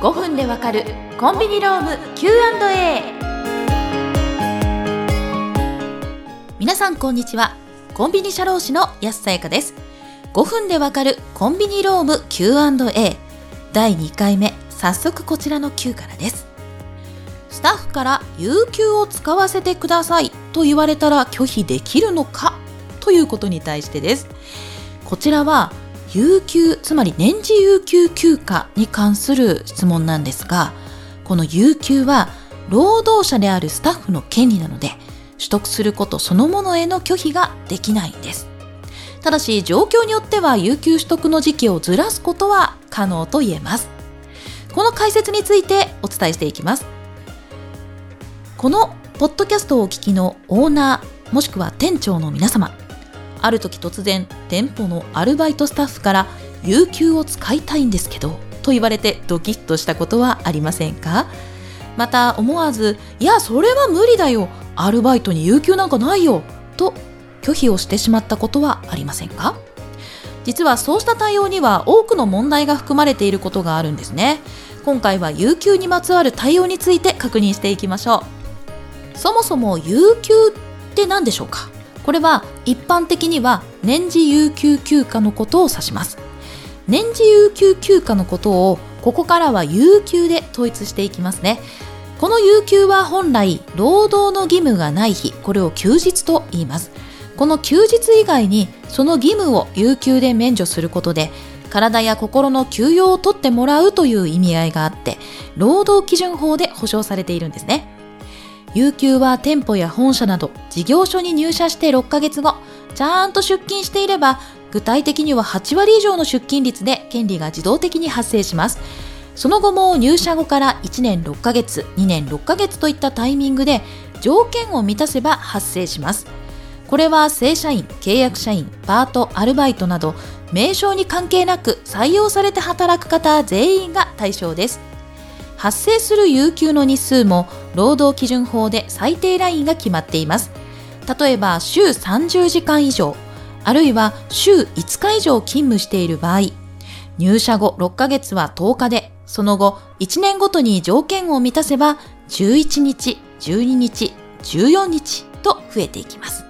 5分でわかるコンビニローム Q&A 皆さんこんにちは。コンビニ社労士の安さやかです。5分でわかるコンビニローム Q&A 第2回目。早速こちらの Q からです。スタッフから有給を使わせてください。と言われたら拒否できるのか？ということに対してです。こちらは有給つまり年次有給休暇に関する質問なんですがこの有給は労働者であるスタッフの権利なので取得することそのものへの拒否ができないんです。ただし状況によっては有給取得の時期をずらすことは可能と言えます。この解説についてお伝えしていきます。このポッドキャストをお聞きのオーナーもしくは店長の皆様ある時突然店舗のアルバイトスタッフから有給を使いたいんですけどと言われてドキッとしたことはありませんか？また思わずいやそれは無理だよ。アルバイトに有給なんかないよと拒否をしてしまったことはありませんか？実はそうした対応には多くの問題が含まれていることがあるんですね。今回は有給にまつわる対応について確認していきましょう。そもそも有給って何でしょうか？これは一般的には年次有給休暇のことを指します。年次有給休暇のことをここからは有給で統一していきますね。この有給は本来労働の義務がない日これを休日と言います。この休日以外にその義務を有給で免除することで体や心の休養を取ってもらうという意味合いがあって労働基準法で保障されているんですね。有給は店舗や本社など事業所に入社して6ヶ月後、ちゃんと出勤していれば、具体的には8割以上の出勤率で権利が自動的に発生します。その後も入社後から1年6ヶ月、2年6ヶ月といったタイミングで条件を満たせば発生します。これは正社員、契約社員、パート、アルバイトなど名称に関係なく採用されて働く方全員が対象です。発生する有給の日数も労働基準法で最低ラインが決まっています。例えば週30時間以上あるいは週5日以上勤務している場合入社後6ヶ月は10日でその後1年ごとに条件を満たせば11日12日14日と増えていきます。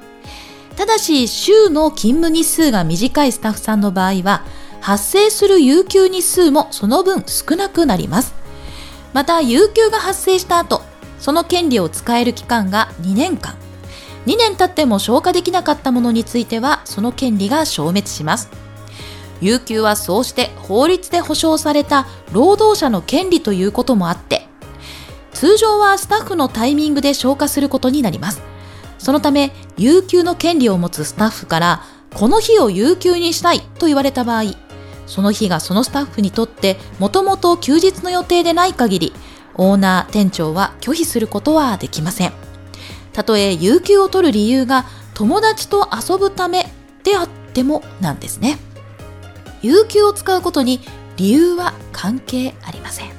ただし週の勤務日数が短いスタッフさんの場合は発生する有給日数もその分少なくなります。また有給が発生した後その権利を使える期間が2年間。2年経っても消化できなかったものについてはその権利が消滅します。有給はそうして法律で保障された労働者の権利ということもあって通常はスタッフのタイミングで消化することになります。そのため有給の権利を持つスタッフからこの日を有給にしたいと言われた場合その日がそのスタッフにとってもともと休日の予定でない限り、オーナー、店長は拒否することはできません。たとえ有給を取る理由が友達と遊ぶためであってもなんですね。有給を使うことに理由は関係ありません。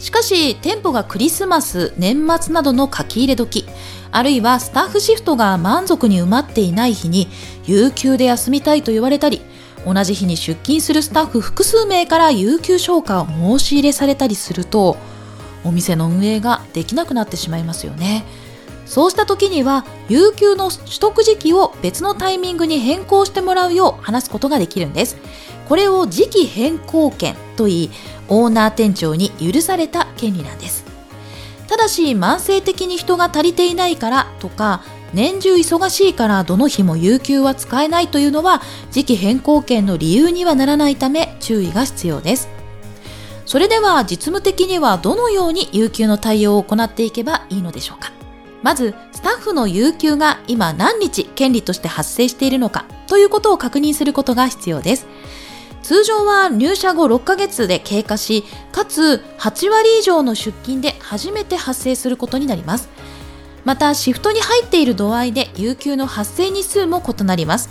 しかし、店舗がクリスマス、年末などの書き入れ時、あるいはスタッフシフトが満足に埋まっていない日に、有給で休みたいと言われたり、同じ日に出勤するスタッフ複数名から有給消化を申し入れされたりするとお店の運営ができなくなってしまいますよね。そうした時には有給の取得時期を別のタイミングに変更してもらうよう話すことができるんです。これを時期変更権といいオーナー店長に許された権利なんです。ただし慢性的に人が足りていないからとか年中忙しいからどの日も有給は使えないというのは時期変更権の理由にはならないため注意が必要です。それでは実務的にはどのように有給の対応を行っていけばいいのでしょうか？まず、スタッフの有給が今何日権利として発生しているのかということを確認することが必要です。通常は入社後6ヶ月で経過し、かつ8割以上の出勤で初めて発生することになります。またシフトに入っている度合いで有給の発生日数も異なります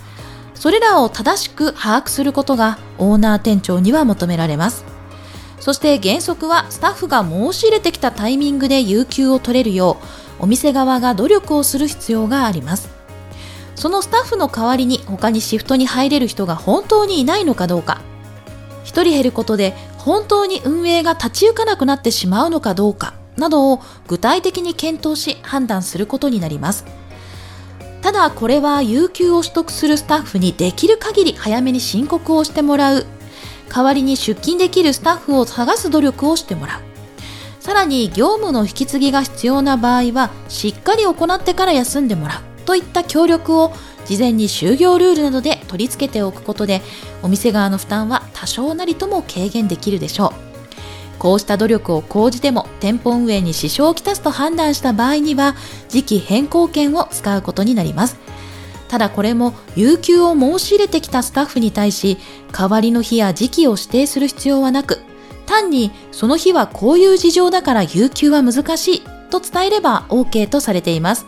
それらを正しく把握することがオーナー店長には求められますそして原則はスタッフが申し入れてきたタイミングで有給を取れるようお店側が努力をする必要があります。そのスタッフの代わりに他にシフトに入れる人が本当にいないのかどうか。1人減ることで本当に運営が立ち行かなくなってしまうのかどうか。などを具体的に検討し判断することになります。ただこれは有給を取得するスタッフにできる限り早めに申告をしてもらう代わりに出勤できるスタッフを探す努力をしてもらう。さらに業務の引き継ぎが必要な場合はしっかり行ってから休んでもらう。といった協力を事前に就業ルールなどで取り付けておくことでお店側の負担は多少なりとも軽減できるでしょう。こうした努力を講じても店舗運営に支障をきたすと判断した場合には時期変更権を使うことになります。ただこれも有給を申し入れてきたスタッフに対し代わりの日や時期を指定する必要はなく単にその日はこういう事情だから有給は難しいと伝えれば OK とされています。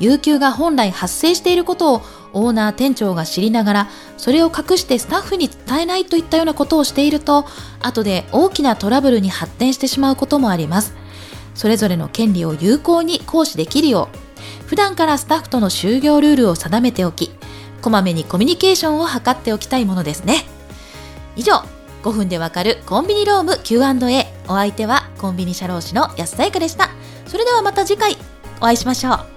有給が本来発生していることをオーナー店長が知りながらそれを隠してスタッフに伝えないといったようなことをしていると後で大きなトラブルに発展してしまうこともあります。それぞれの権利を有効に行使できるよう普段からスタッフとの就業ルールを定めておきこまめにコミュニケーションを図っておきたいものですね。以上5分でわかるコンビニローム Q&A お相手はコンビニ社労士の安さゆかでした。それではまた次回お会いしましょう。